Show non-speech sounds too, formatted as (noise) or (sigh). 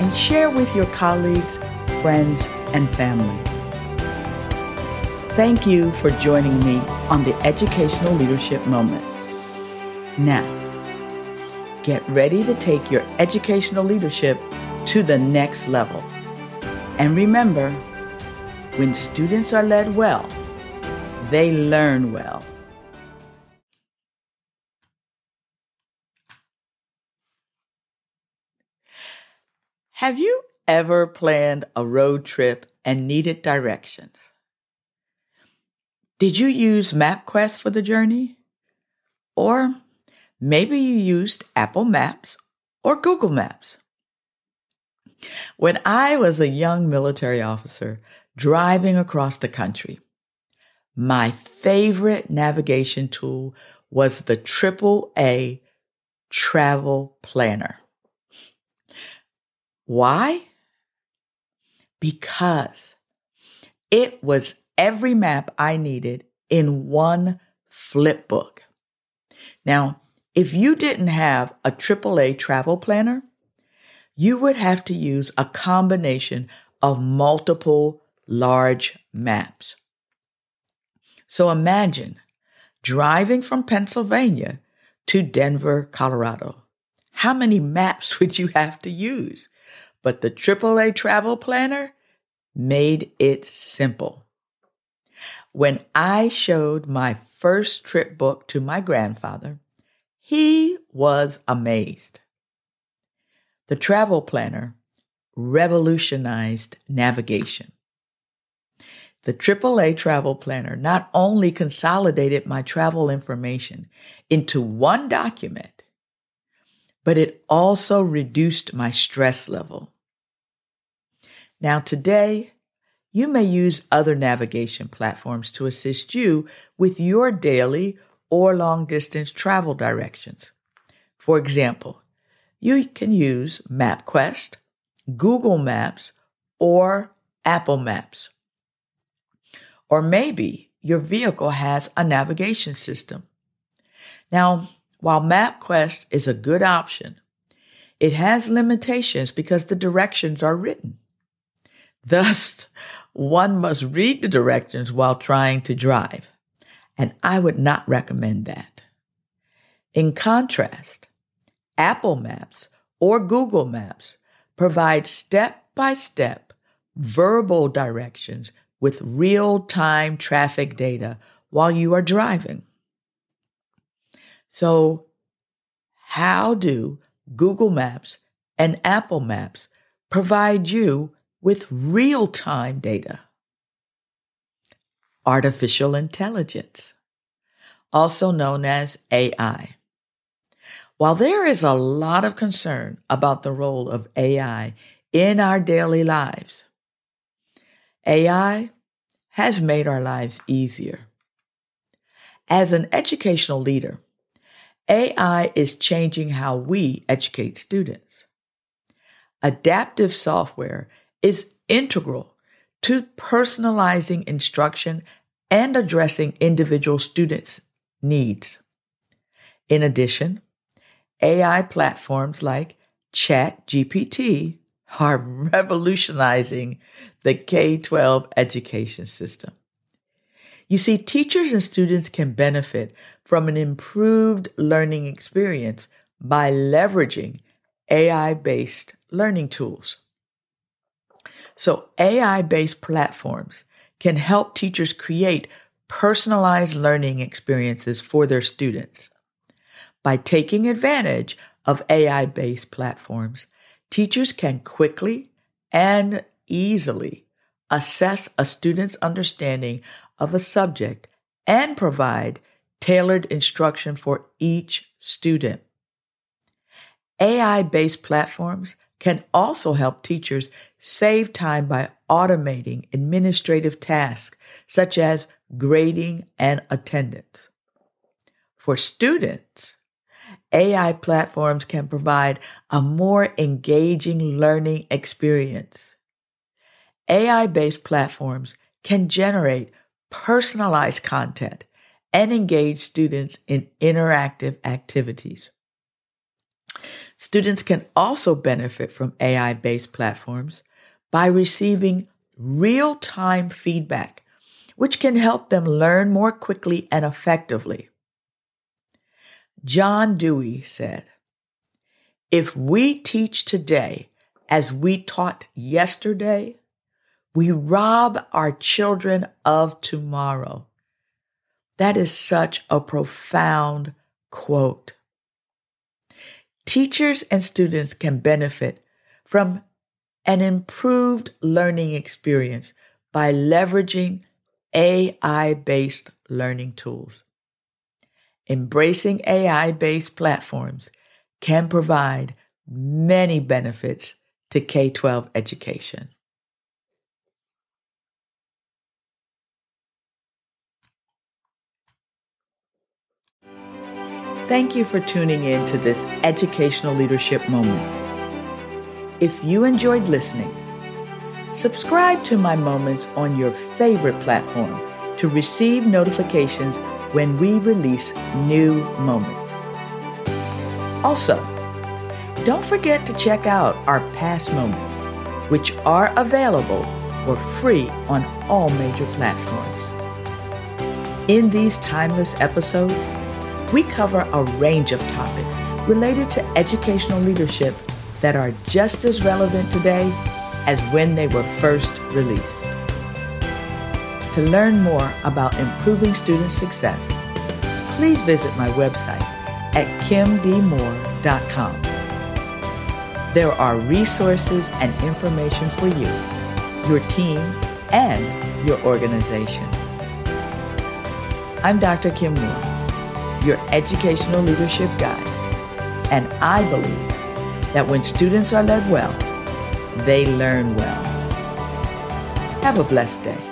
and share with your colleagues, friends, and family. Thank you for joining me on the Educational Leadership Moment. Now, get ready to take your educational leadership to the next level. And remember, when students are led well, they learn well. Have you ever planned a road trip and needed directions? Did you use MapQuest for the journey? Or maybe you used Apple Maps or Google Maps. When I was a young military officer driving across the country, my favorite navigation tool was the AAA Travel Planner. Why? Because it was every map I needed in one flip book. Now, if you didn't have a AAA travel planner, you would have to use a combination of multiple large maps. So imagine driving from Pennsylvania to Denver, Colorado. How many maps (laughs) would you have to use? But the AAA travel planner made it simple. When I showed my first trip book to my grandfather, he was amazed. The travel planner revolutionized navigation. The AAA travel planner not only consolidated my travel information into one document, but it also reduced my stress level. Now, today, you may use other navigation platforms to assist you with your daily or long distance travel directions. For example, you can use MapQuest, Google Maps, or Apple Maps. Or maybe your vehicle has a navigation system. Now, while MapQuest is a good option, it has limitations because the directions are written. Thus, (laughs) one must read the directions while trying to drive. And I would not recommend that. In contrast, Apple Maps or Google Maps provide step by step verbal directions with real time traffic data while you are driving. So, how do Google Maps and Apple Maps provide you with real time data. Artificial intelligence, also known as AI. While there is a lot of concern about the role of AI in our daily lives, AI has made our lives easier. As an educational leader, AI is changing how we educate students. Adaptive software is integral to personalizing instruction and addressing individual students' needs. In addition, AI platforms like ChatGPT are (laughs) revolutionizing the K 12 education system. You see, teachers and students can benefit from an improved learning experience by leveraging AI based learning tools. So AI based platforms can help teachers create personalized learning experiences for their students. By taking advantage of AI based platforms, teachers can quickly and easily assess a student's understanding of a subject and provide tailored instruction for each student. AI based platforms can also help teachers save time by automating administrative tasks such as grading and attendance. For students, AI platforms can provide a more engaging learning experience. AI based platforms can generate personalized content and engage students in interactive activities. Students can also benefit from AI based platforms by receiving real time feedback, which can help them learn more quickly and effectively. John Dewey said, If we teach today as we taught yesterday, we rob our children of tomorrow. That is such a profound quote. Teachers and students can benefit from an improved learning experience by leveraging AI based learning tools. Embracing AI based platforms can provide many benefits to K 12 education. Thank you for tuning in to this educational leadership moment. If you enjoyed listening, subscribe to my moments on your favorite platform to receive notifications when we release new moments. Also, don't forget to check out our past moments, which are available for free on all major platforms. In these timeless episodes, we cover a range of topics related to educational leadership that are just as relevant today as when they were first released. To learn more about improving student success, please visit my website at kimdmoore.com. There are resources and information for you, your team, and your organization. I'm Dr. Kim Moore your educational leadership guide. And I believe that when students are led well, they learn well. Have a blessed day.